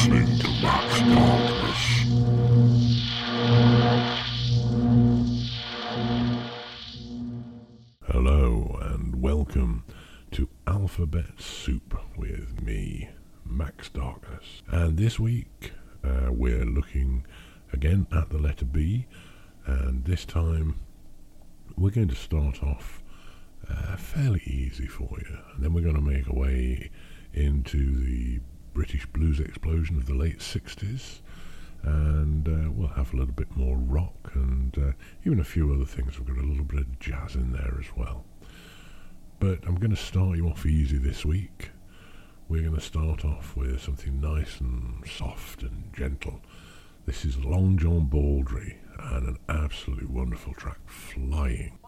listening to Max Darkness. Hello and welcome to Alphabet Soup with me, Max Darkness. And this week uh, we're looking again at the letter B, and this time we're going to start off uh, fairly easy for you, and then we're going to make our way into the British blues explosion of the late 60s, and uh, we'll have a little bit more rock and uh, even a few other things. We've got a little bit of jazz in there as well. But I'm going to start you off easy this week. We're going to start off with something nice and soft and gentle. This is Long John Baldry and an absolutely wonderful track, Flying.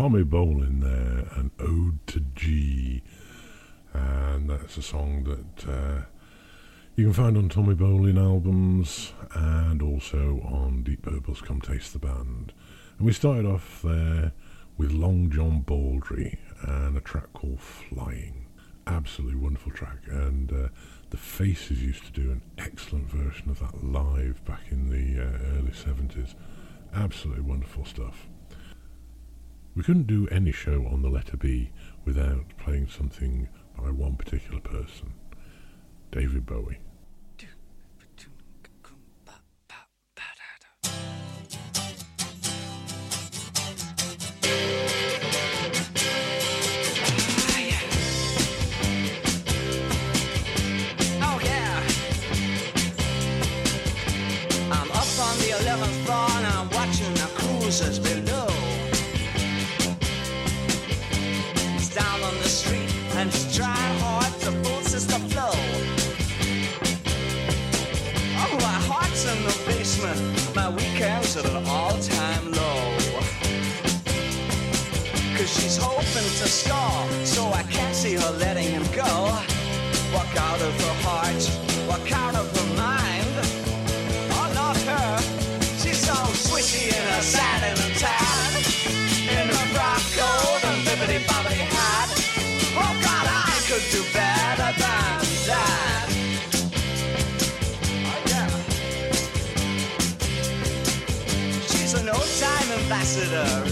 Tommy Bolin there, an ode to G, and that's a song that uh, you can find on Tommy Bolin albums and also on Deep Purple's Come Taste the Band. And we started off there with Long John Baldry and a track called Flying. Absolutely wonderful track, and uh, the Faces used to do an excellent version of that live back in the uh, early 70s. Absolutely wonderful stuff. We couldn't do any show on the letter B without playing something by one particular person David Bowie.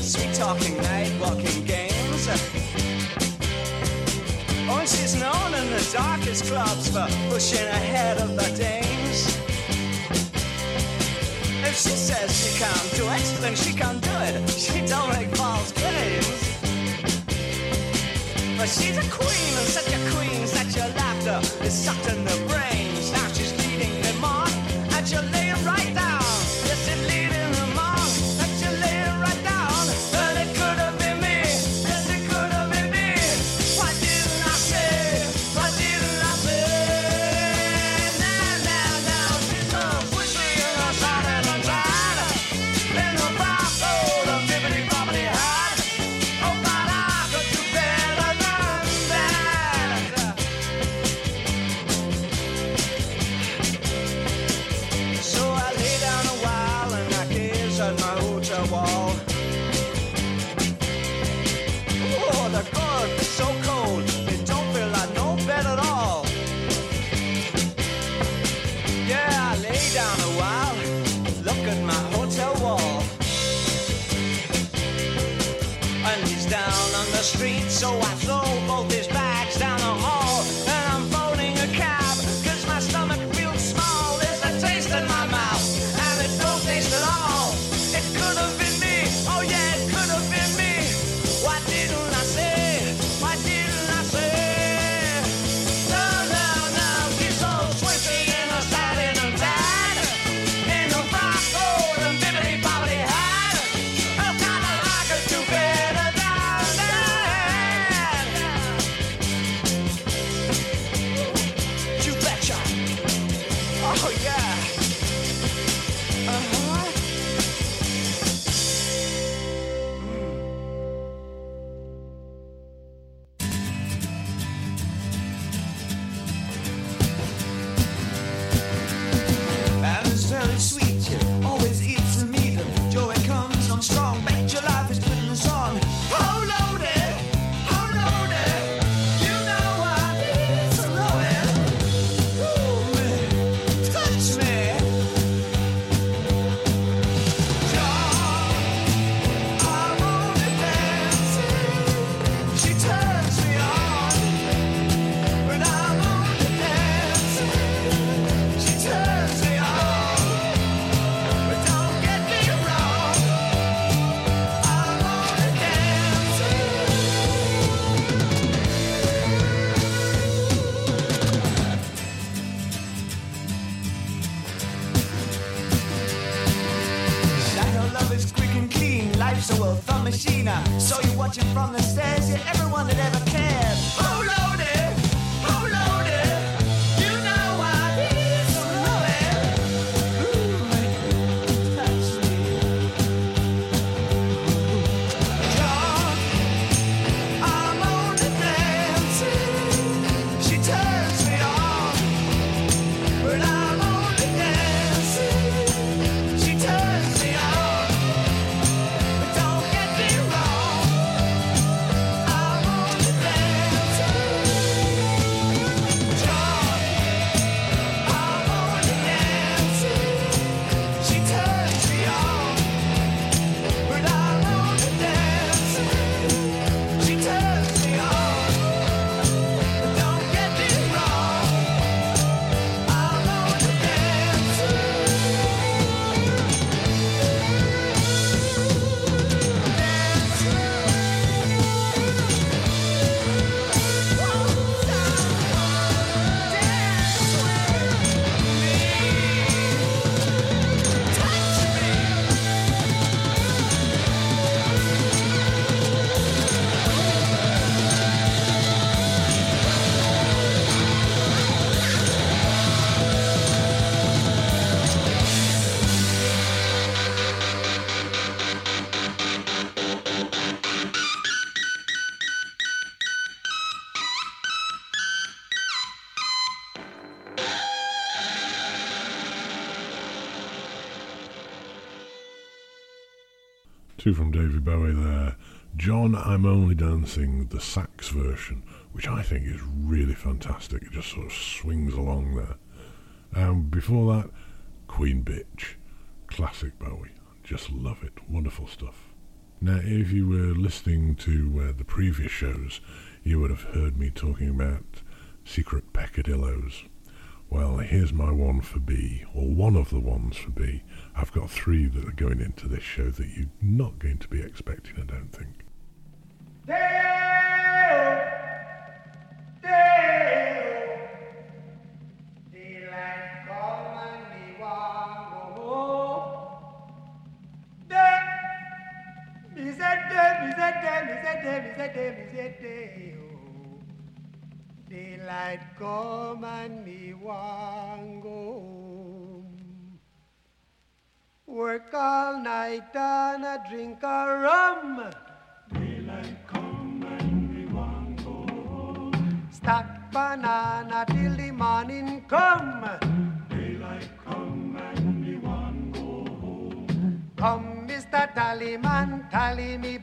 Sweet talking, night walking games. Oh, she's known in the darkest clubs for pushing ahead of the dames. If she says she can't do it, then she can't do it. She don't make false claims. But she's a queen, and such a queen, that your laughter is sucked in the Two from David Bowie there. John, I'm Only Dancing, the sax version, which I think is really fantastic. It just sort of swings along there. And before that, Queen Bitch, classic Bowie. Just love it. Wonderful stuff. Now, if you were listening to uh, the previous shows, you would have heard me talking about secret peccadillos. Well, here's my one for B, or one of the ones for B. I've got three that are going into this show that you're not going to be expecting, I don't think.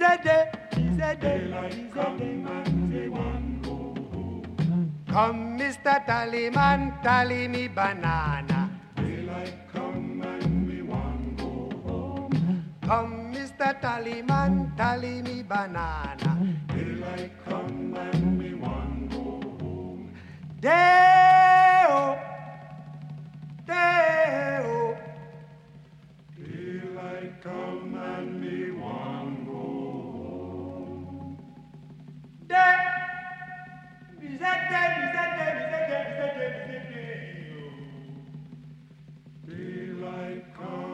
day. Is a day. Is a day. Come and we want go. Come, Mr. Tallyman, tally me banana. Daylight come and we want go home. Come, Mr. Tallyman, tally me banana. Daylight come and we want go home. Day-o, day-o. Daylight come and me Daylight come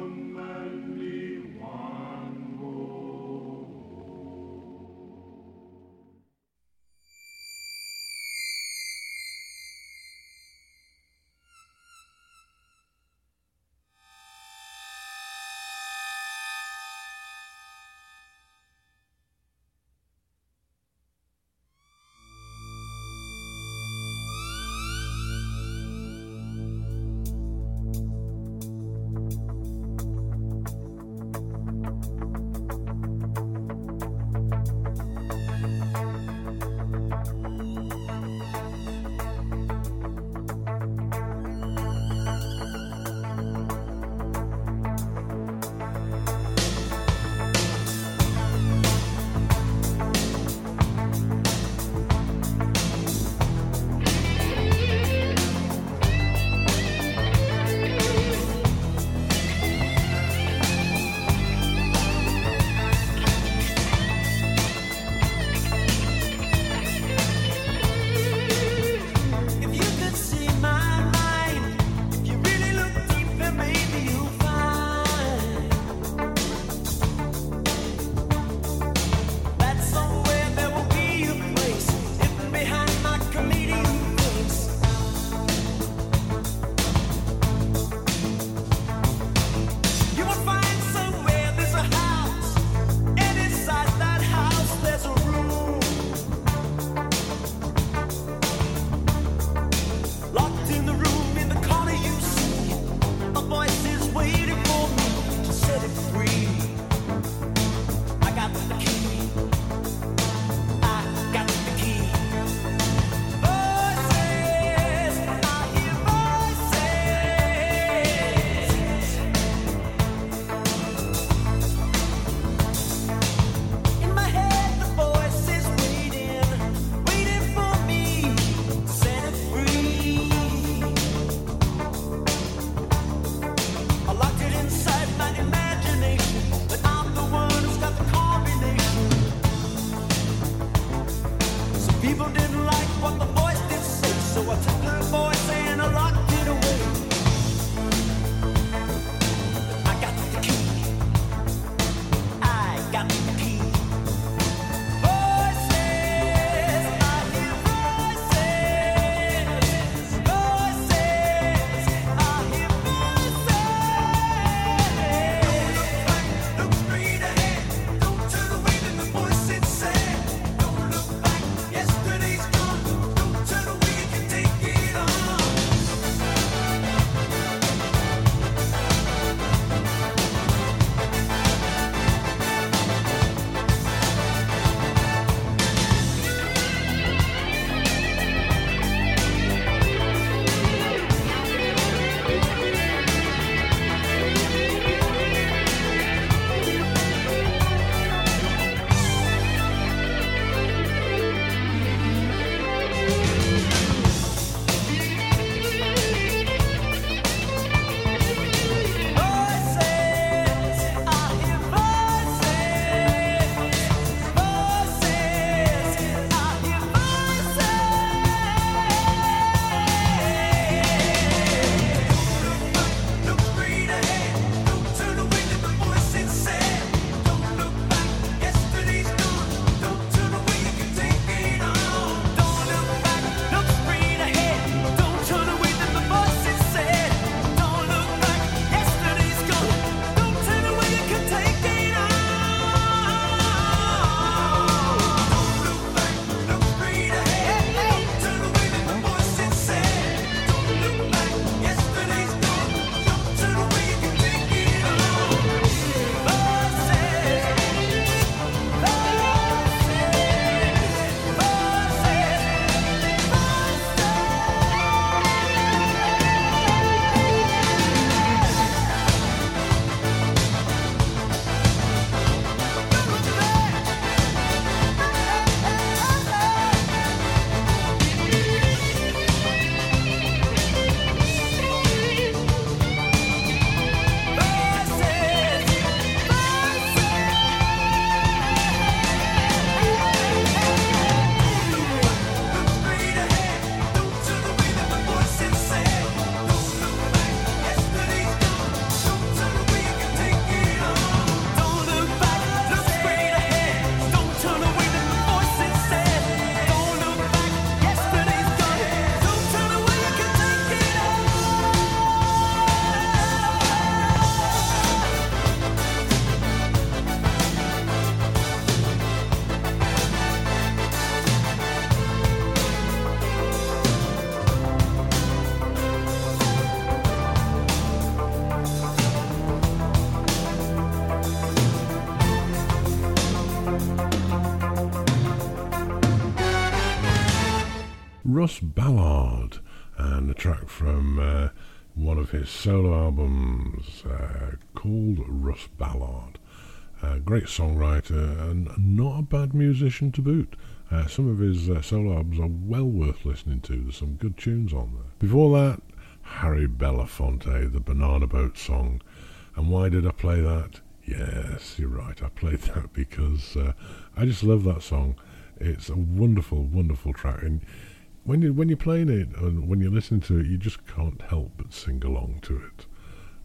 of his solo albums uh, called Russ Ballard. Uh, great songwriter and not a bad musician to boot. Uh, some of his uh, solo albums are well worth listening to. There's some good tunes on there. Before that, Harry Belafonte, the Banana Boat song. And why did I play that? Yes, you're right. I played that because uh, I just love that song. It's a wonderful, wonderful track, and when you when you're playing it and when you're listening to it, you just can't help but sing along to it.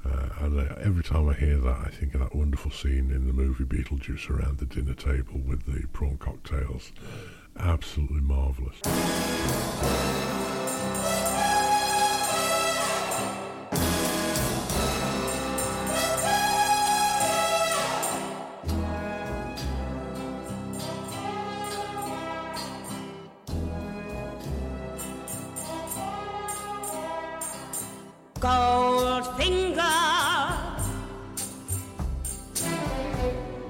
Uh, and every time I hear that, I think of that wonderful scene in the movie Beetlejuice around the dinner table with the prawn cocktails. Absolutely marvellous. Goldfinger.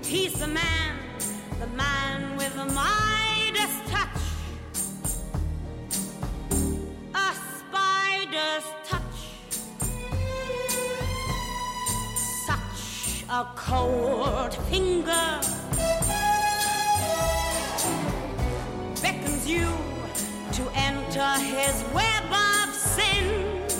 He's the man, the man with the Midas touch. A spider's touch. Such a cold finger beckons you to enter his web of sin.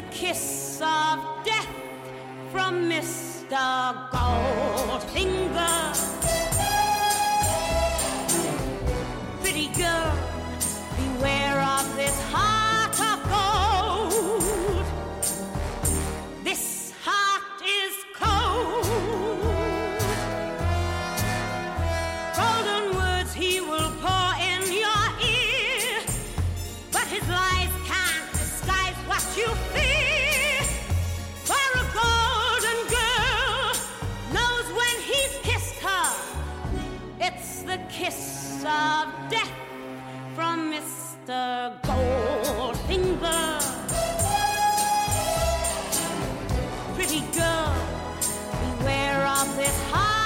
The kiss of death from Mr. Goldfinger. Pretty girl, beware of this heart Mr. Goldfinger. Pretty girl, beware of this heart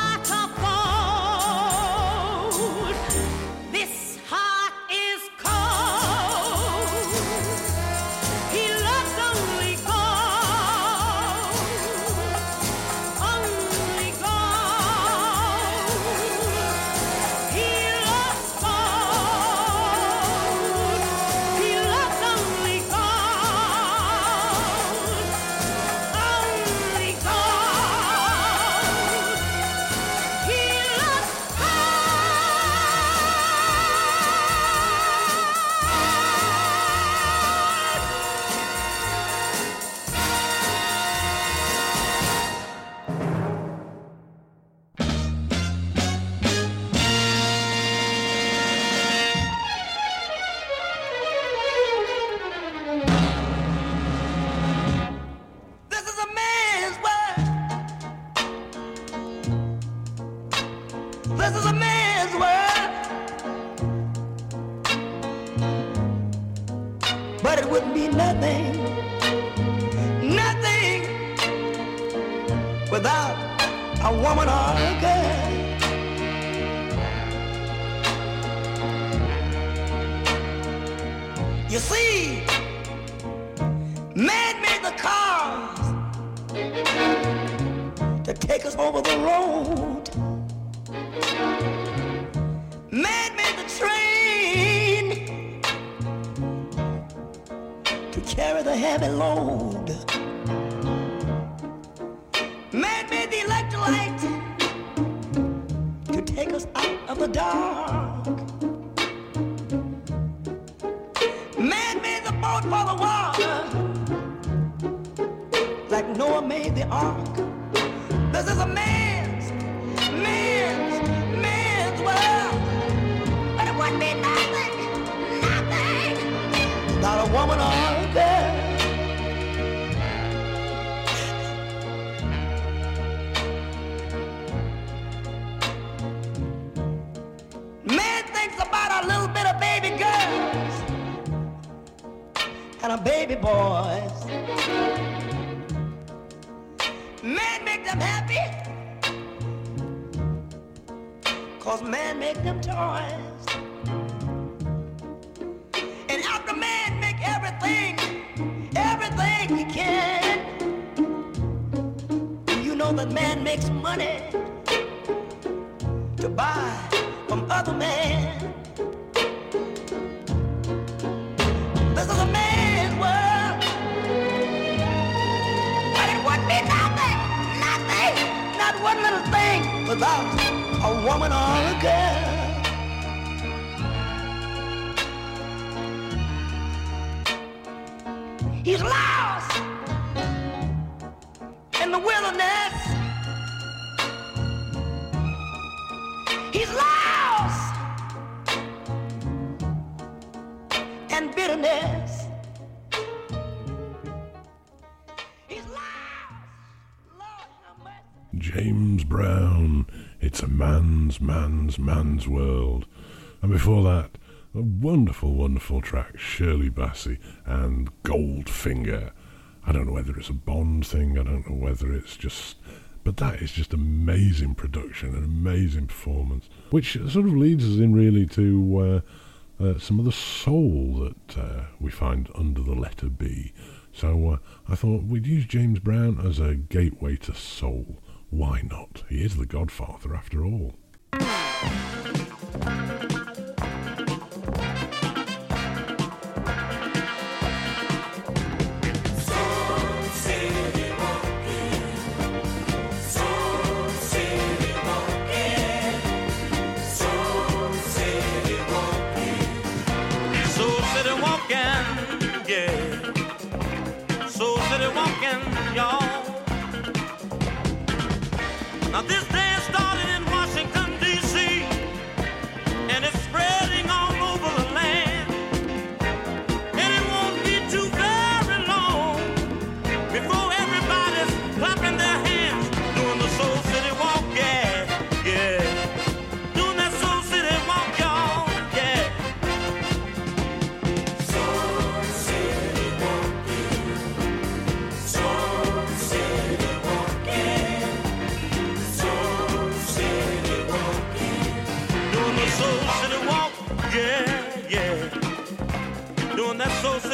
Man's Man's Man's World. And before that, a wonderful, wonderful track, Shirley Bassey and Goldfinger. I don't know whether it's a Bond thing, I don't know whether it's just. But that is just amazing production and amazing performance, which sort of leads us in really to uh, uh, some of the soul that uh, we find under the letter B. So uh, I thought we'd use James Brown as a gateway to soul. Why not? He is the godfather after all. Bye.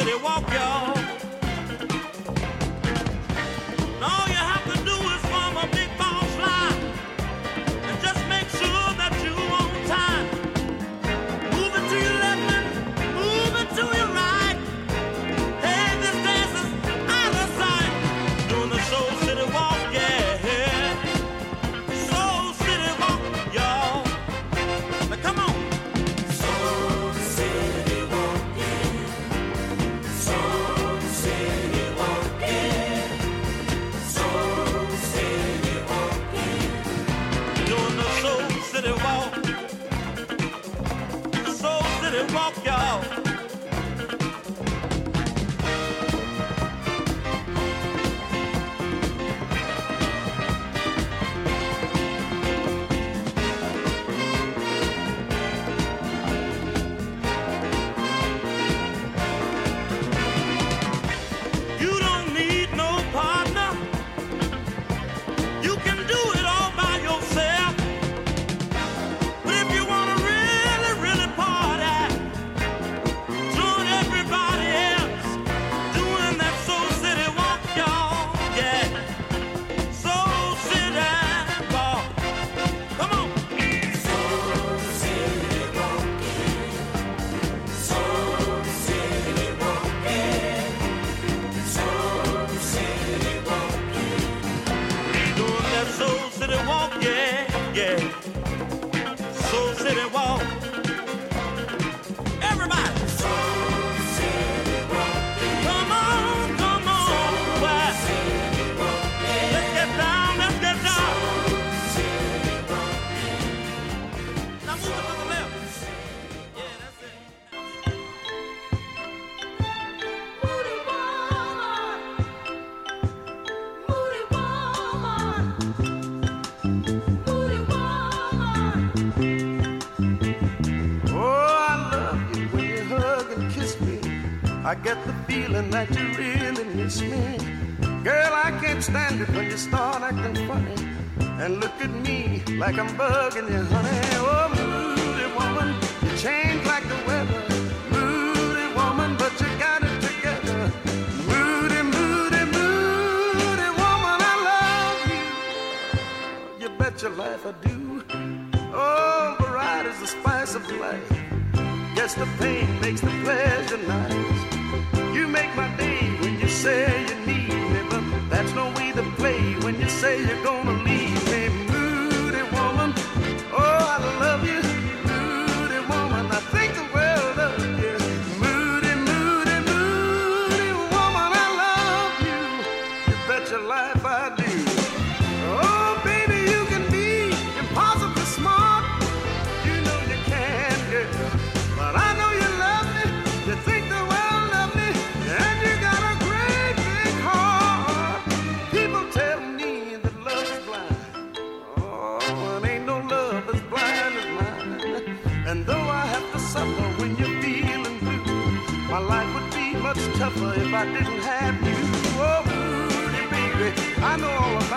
city walk, y'all. like I'm bugging you.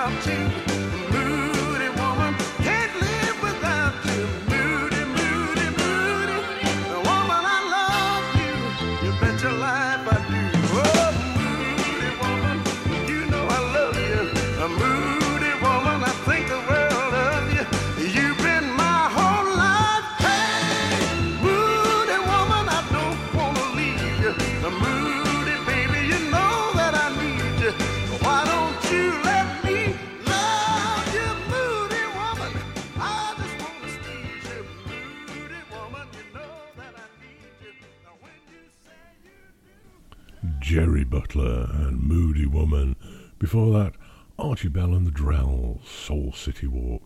love to And Moody Woman. Before that, Archie Bell and the Drells, Soul City Walk.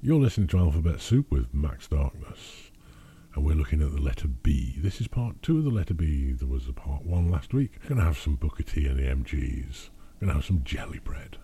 You're listening to Alphabet Soup with Max Darkness, and we're looking at the letter B. This is part two of the letter B. There was a part one last week. Gonna have some Booker T and the MGs. Gonna have some jelly bread.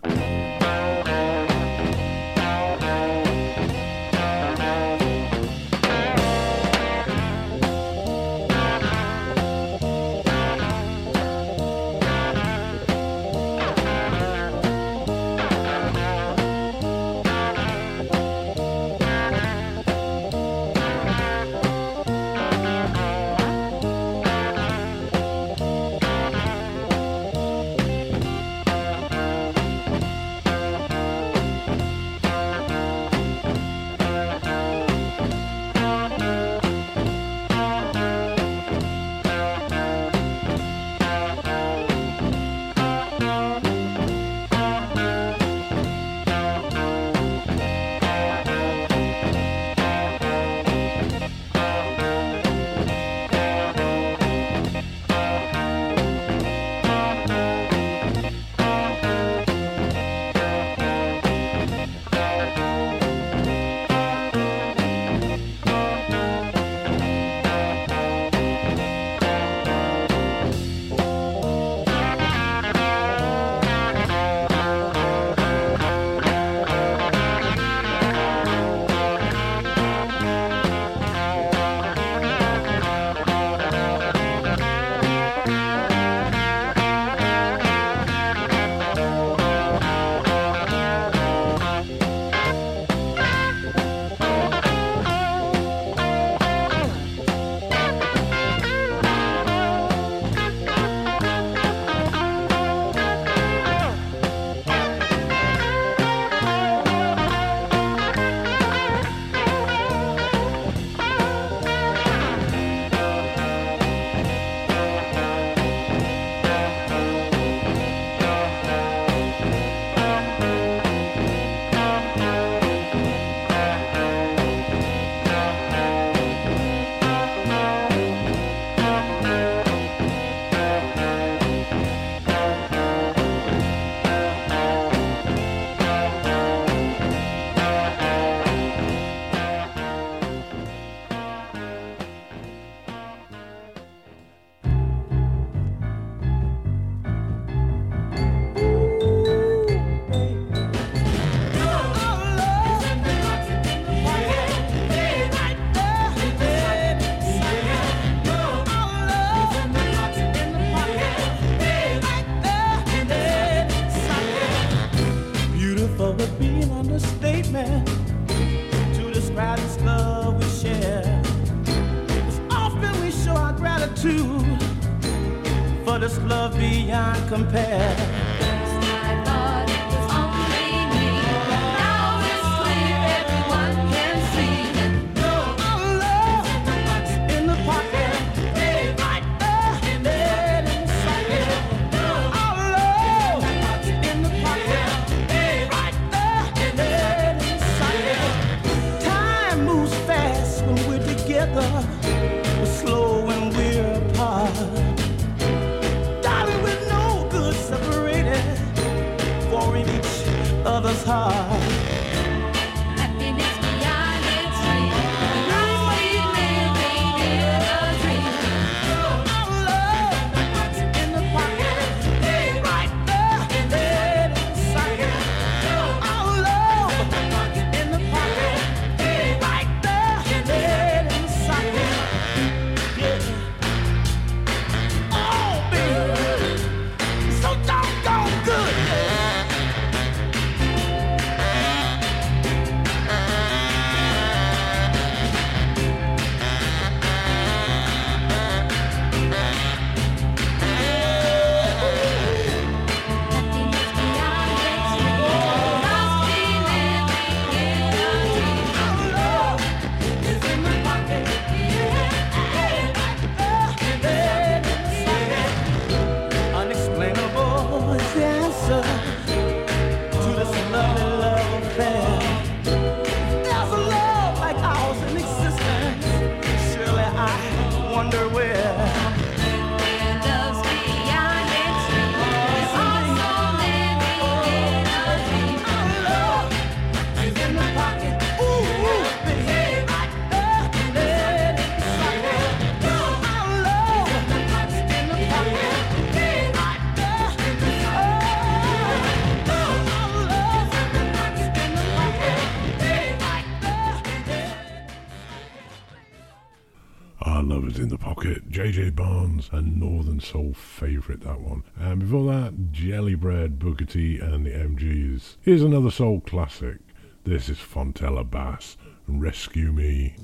Soul favourite, that one. And before that, Jelly Bread, Booker T and the MGs. Here's another soul classic. This is Fontella Bass Rescue Me.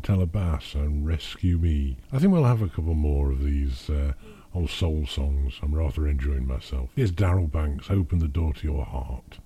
Fontella Bass and Rescue Me. I think we'll have a couple more of these uh, old soul songs. I'm rather enjoying myself. Here's Darrell Banks, Open the Door to Your Heart.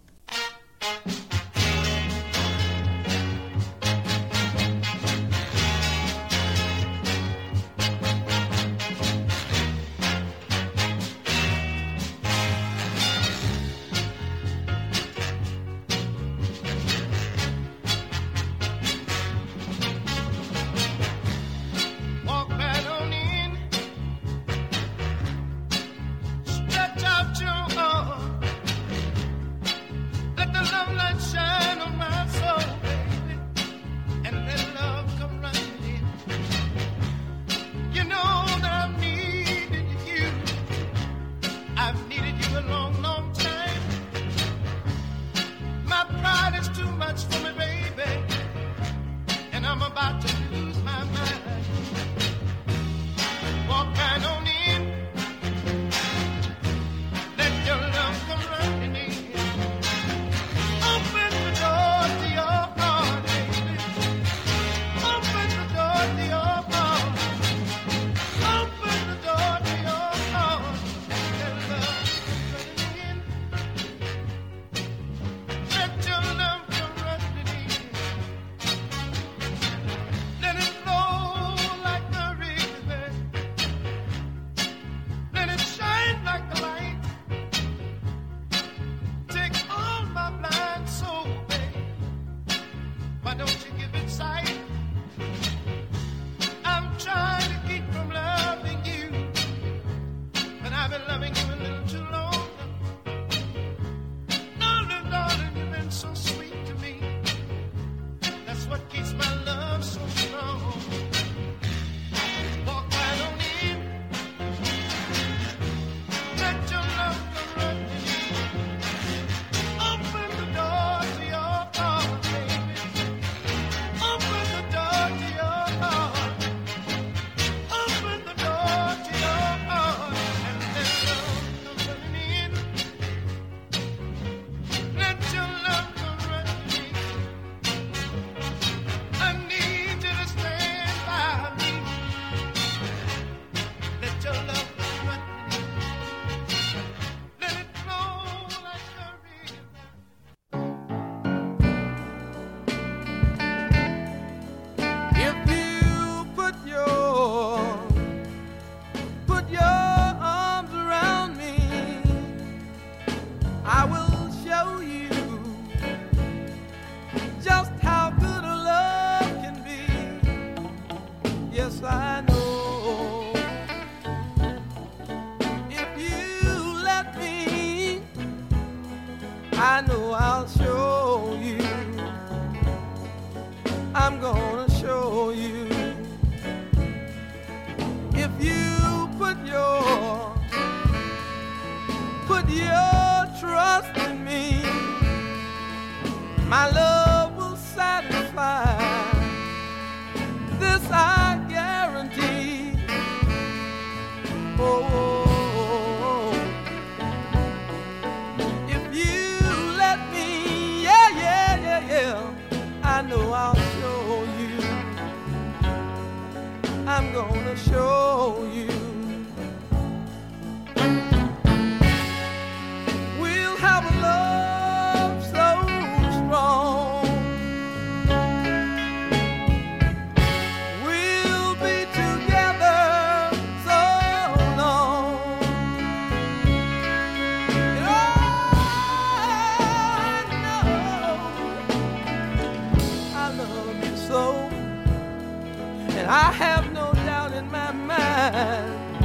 I have no doubt in my mind.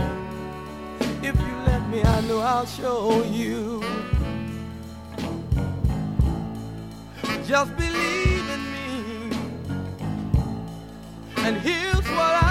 If you let me, I know I'll show you. Just believe in me. And here's what I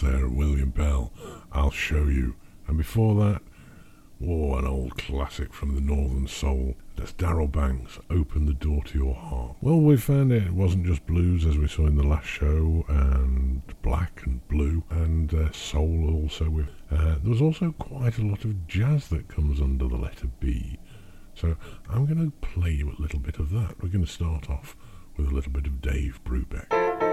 There, William Bell. I'll show you. And before that, oh, an old classic from the Northern Soul. That's Darrell Banks, Open the Door to Your Heart. Well, we found it. It wasn't just blues, as we saw in the last show, and black and blue, and uh, soul also. With uh, There was also quite a lot of jazz that comes under the letter B. So I'm going to play you a little bit of that. We're going to start off with a little bit of Dave Brubeck.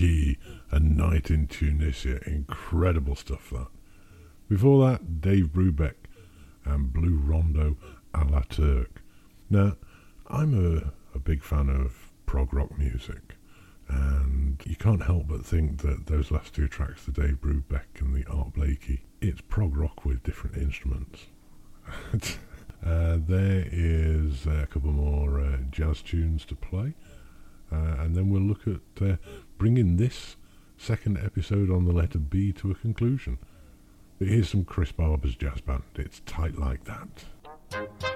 A Night in Tunisia. Incredible stuff that. Before that, Dave Brubeck and Blue Rondo a la Turk. Now, I'm a, a big fan of prog rock music, and you can't help but think that those last two tracks, the Dave Brubeck and the Art Blakey, it's prog rock with different instruments. uh, there is uh, a couple more uh, jazz tunes to play, uh, and then we'll look at uh, bringing this second episode on the letter B to a conclusion. But here's some Chris Barber's jazz band. It's tight like that.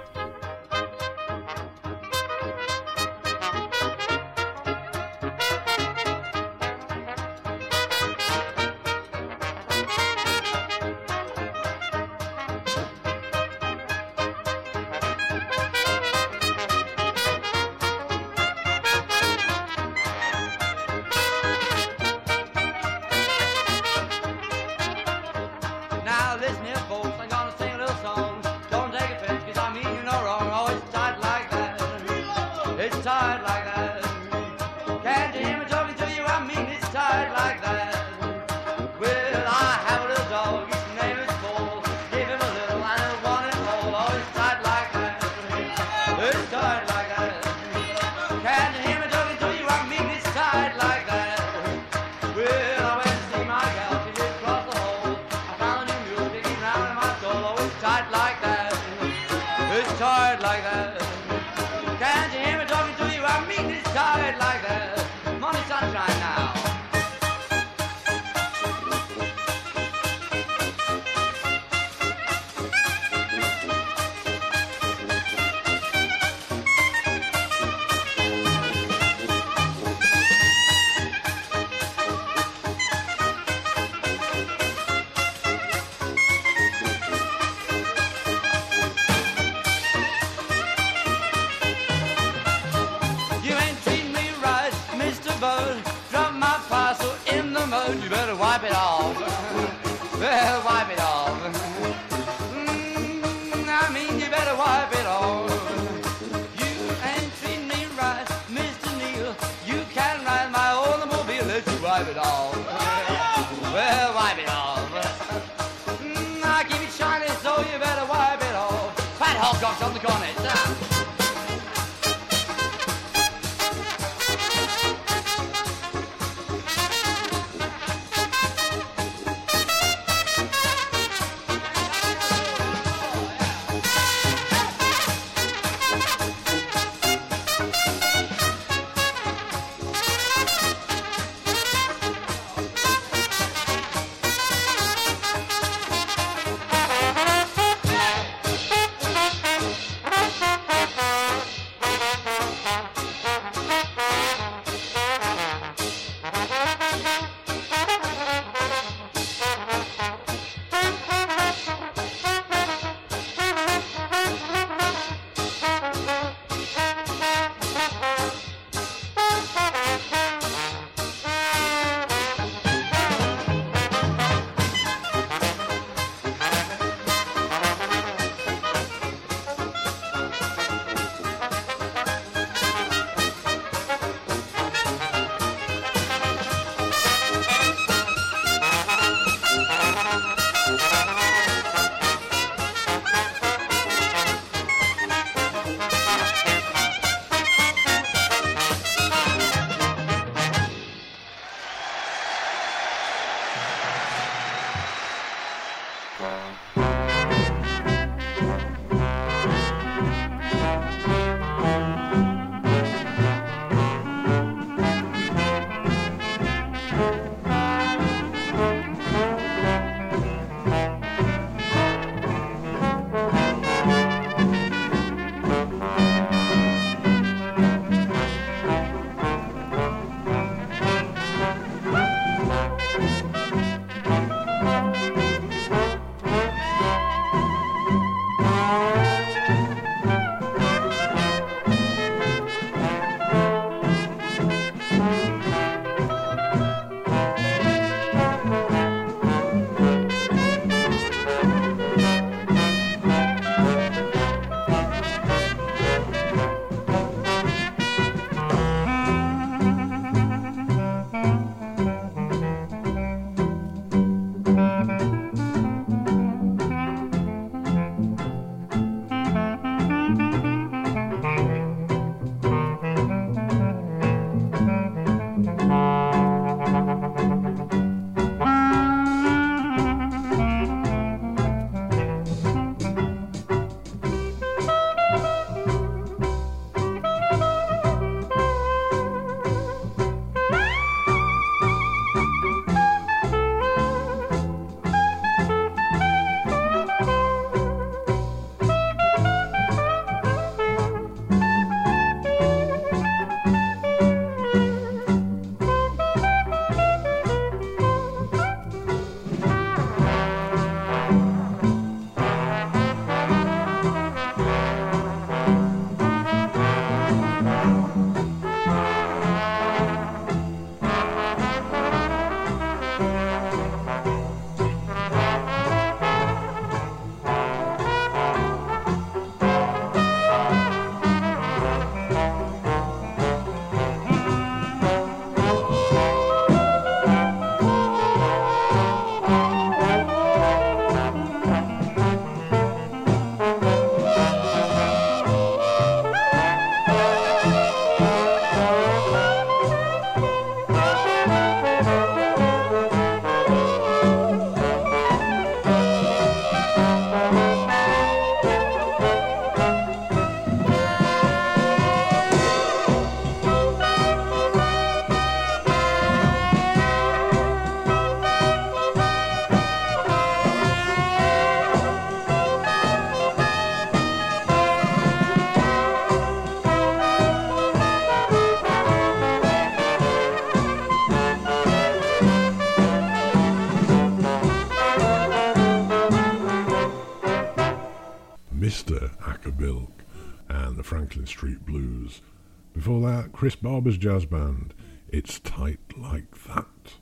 Chris Barber's jazz band, It's Tight Like That.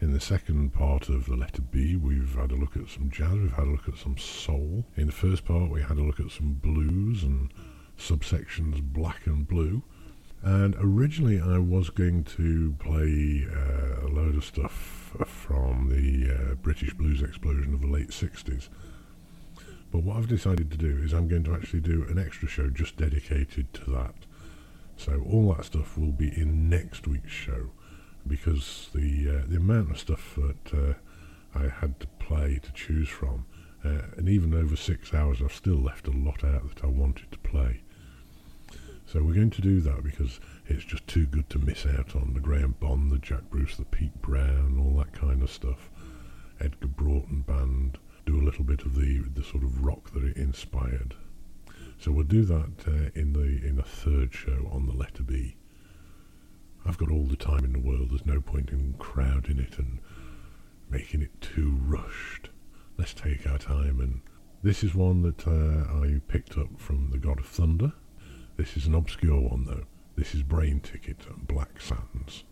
In the second part of the letter B, we've had a look at some jazz, we've had a look at some soul. In the first part, we had a look at some blues and subsections black and blue. And originally, I was going to play uh, a load of stuff from the uh, British blues explosion of the late 60s. But what I've decided to do is I'm going to actually do an extra show just dedicated to that. So all that stuff will be in next week's show because the uh, the amount of stuff that uh, I had to play to choose from, uh, and even over six hours, I've still left a lot out that I wanted to play. So we're going to do that because it's just too good to miss out on the Graham Bond, the Jack Bruce, the Pete Brown, all that kind of stuff. Edgar Broughton band, do a little bit of the the sort of rock that it inspired. So we'll do that uh, in the in a third show on the letter B. I've got all the time in the world. There's no point in crowding it and making it too rushed. Let's take our time. And this is one that uh, I picked up from the God of Thunder. This is an obscure one though. This is Brainticket and Black Sands.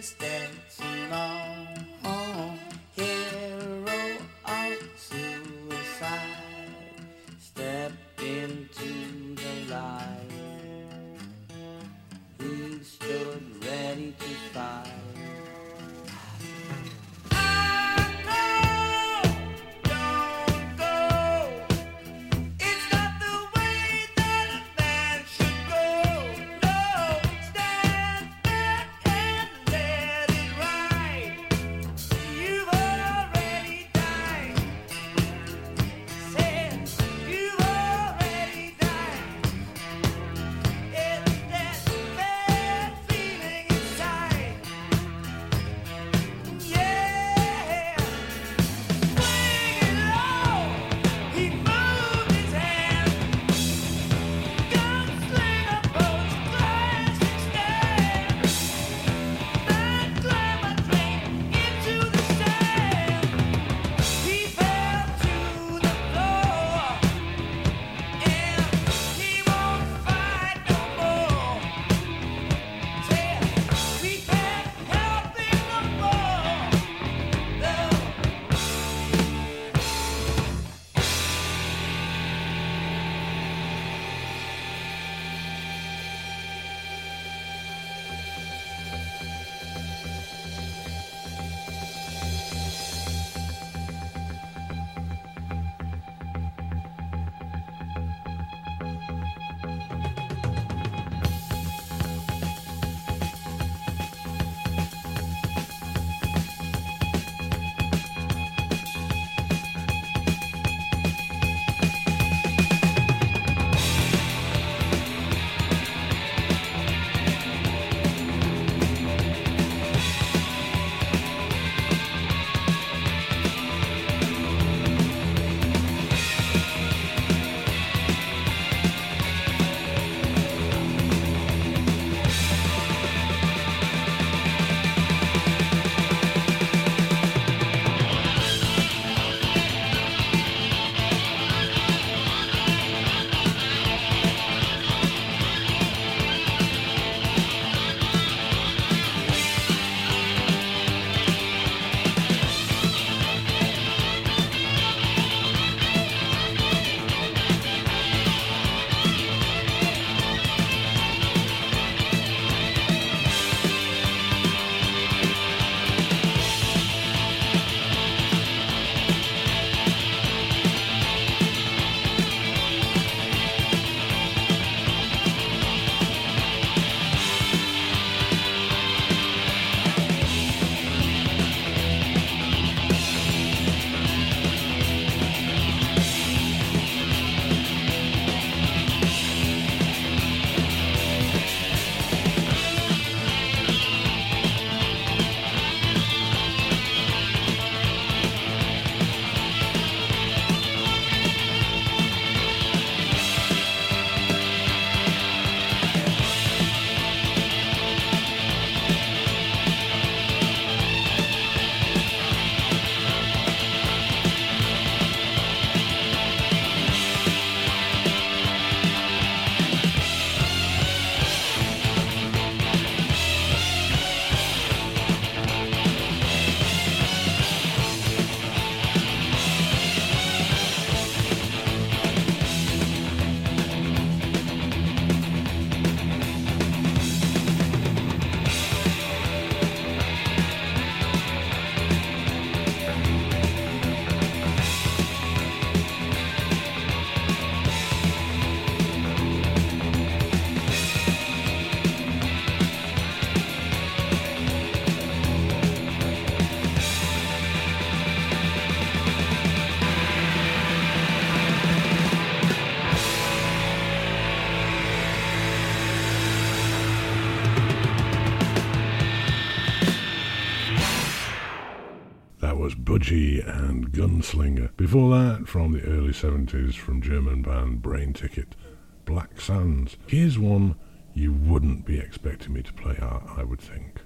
Stay. And Gunslinger. Before that, from the early 70s, from German band Brainticket, Black Sands. Here's one you wouldn't be expecting me to play, out, I would think.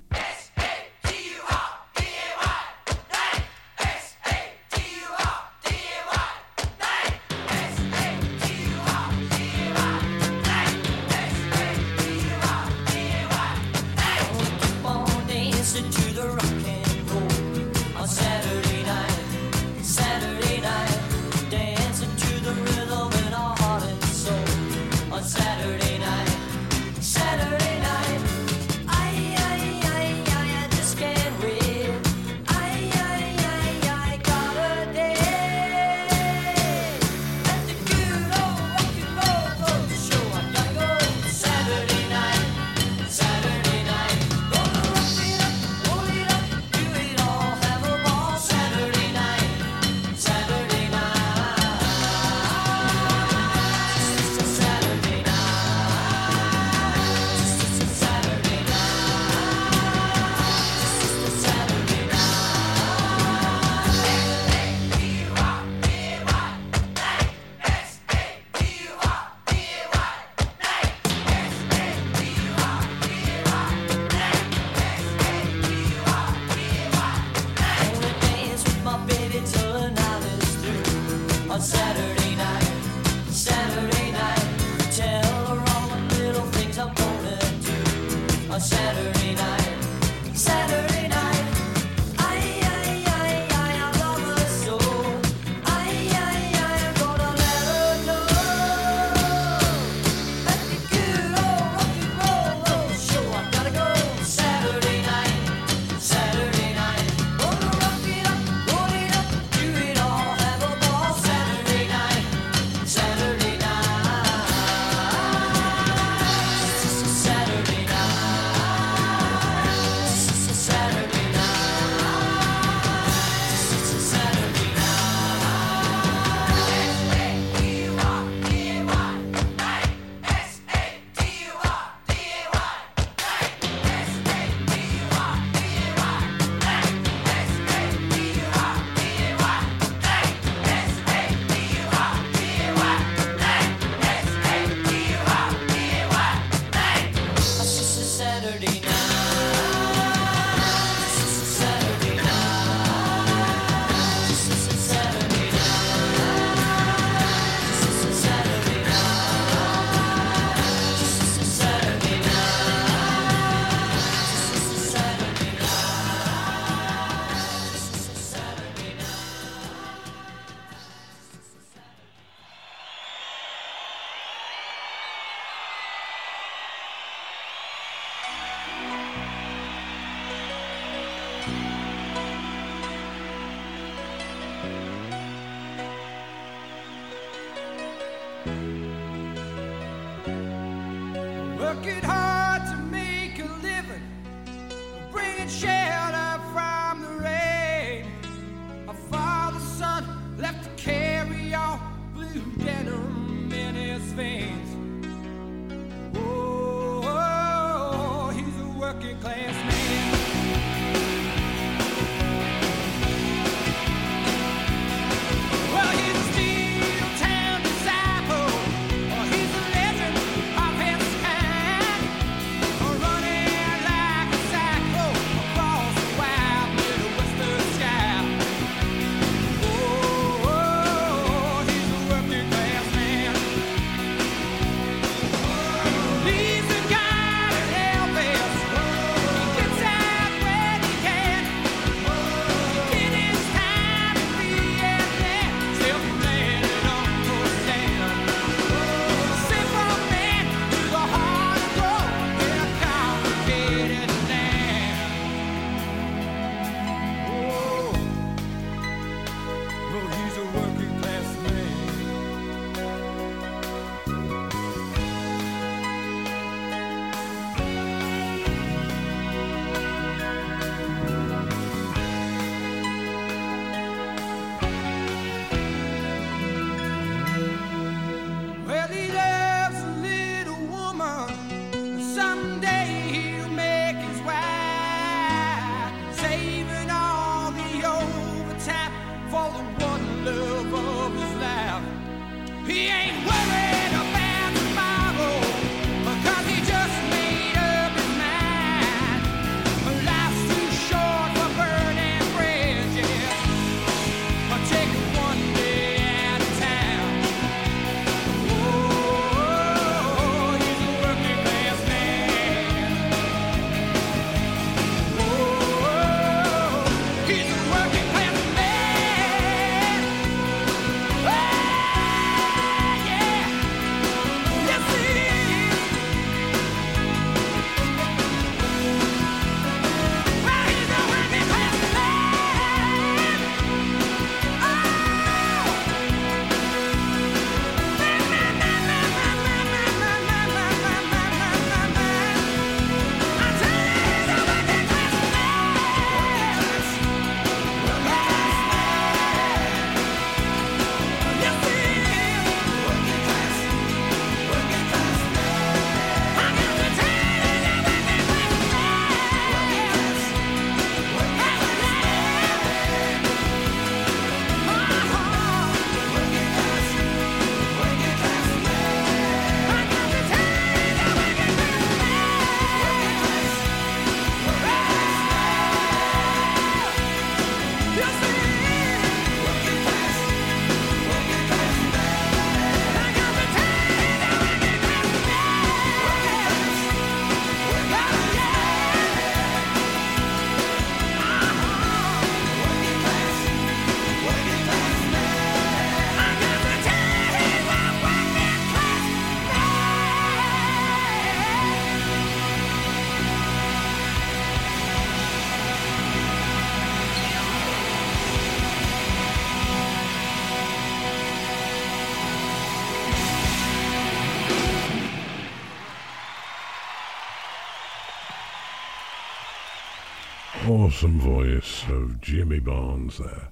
Awesome voice of Jimmy Barnes there.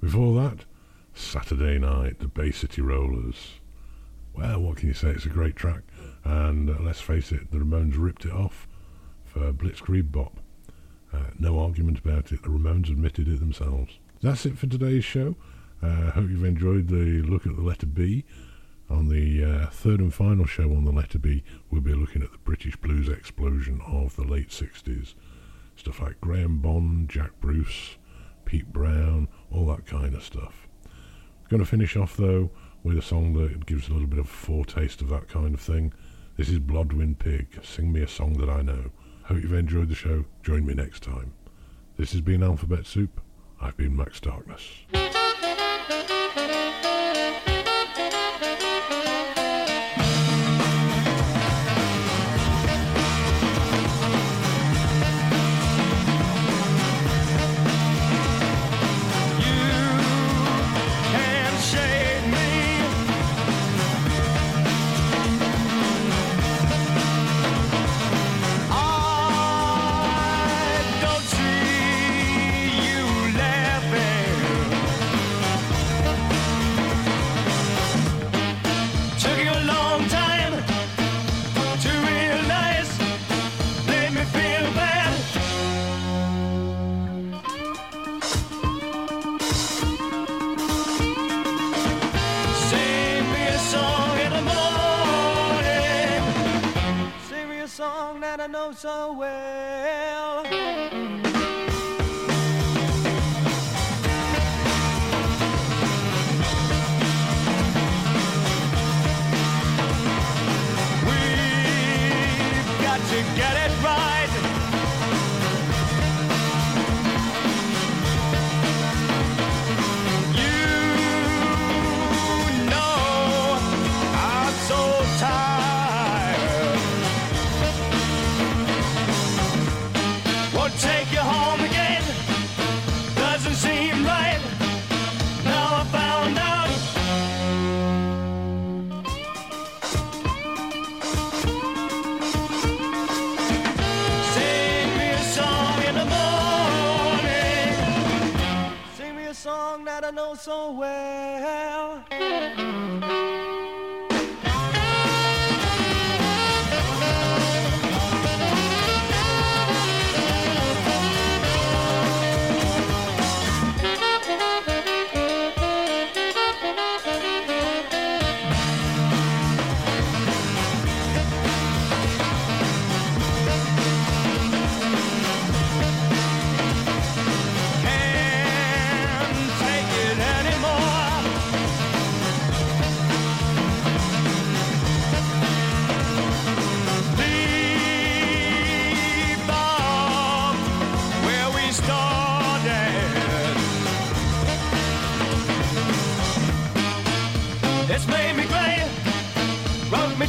Before that, Saturday Night, the Bay City Rollers. Well, what can you say? It's a great track. And uh, let's face it, the Ramones ripped it off for Blitzkrieg Bop. Uh, no argument about it. The Ramones admitted it themselves. That's it for today's show. I uh, hope you've enjoyed the look at the letter B. On the uh, third and final show on the letter B, we'll be looking at the British blues explosion of the late 60s. Stuff like Graham Bond, Jack Bruce, Pete Brown, all that kind of stuff. Going to finish off though with a song that gives a little bit of a foretaste of that kind of thing. This is Blodwyn Pig, Sing Me a Song That I Know. Hope you've enjoyed the show. Join me next time. This has been Alphabet Soup. I've been Max Darkness. Know so well.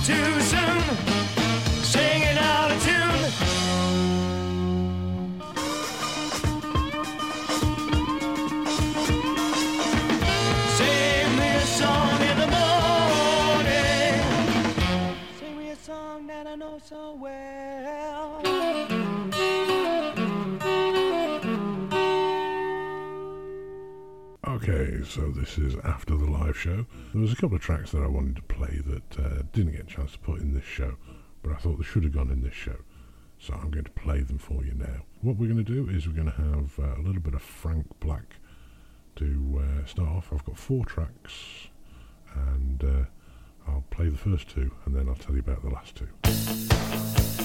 Too soon, singing out of tune. Sing me a song in the morning. Sing me a song that I know so well. Okay, so this is after live show. There was a couple of tracks that I wanted to play that uh, didn't get a chance to put in this show, but I thought they should have gone in this show. So I'm going to play them for you now. What we're going to do is we're going to have uh, a little bit of Frank Black to uh, start off. I've got four tracks, and uh, I'll play the first two, and then I'll tell you about the last two.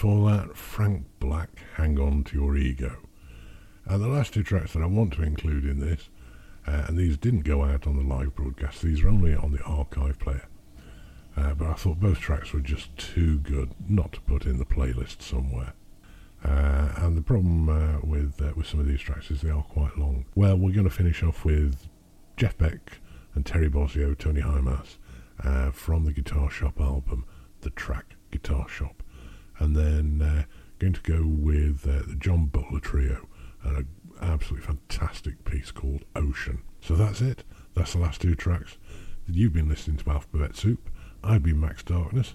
Before that, Frank Black, Hang On to Your Ego. And the last two tracks that I want to include in this, uh, and these didn't go out on the live broadcast, these are only on the archive player. Uh, but I thought both tracks were just too good not to put in the playlist somewhere. Uh, and the problem uh, with uh, with some of these tracks is they are quite long. Well, we're going to finish off with Jeff Beck and Terry Bozzio, Tony Hymas, uh, from the Guitar Shop album, the track Guitar Shop, and then uh, going to go with uh, the John Butler Trio and an absolutely fantastic piece called Ocean. So that's it. That's the last two tracks. You've been listening to Alphabet Soup. I've been Max Darkness.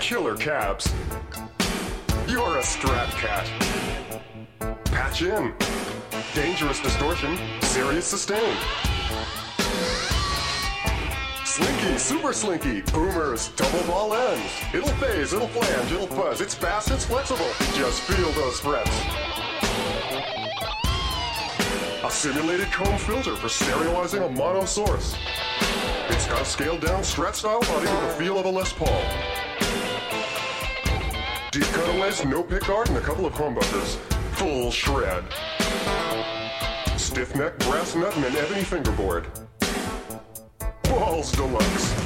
Killer Cabs. You're a Strat Cat. Patch in. Dangerous Distortion, Serious Sustain. Slinky, Super Slinky, Boomers, Double Ball Ends. It'll phase, it'll flange, it'll fuzz. It's fast, it's flexible. Just feel those frets. A simulated comb filter for sterilizing a mono source. It's got a scaled down strat style body with the feel of a Les Paul. Deep cutaways, no pick guard, and a couple of humbuckers. Full shred. Stiff neck, brass nut, and an ebony fingerboard. Balls Deluxe.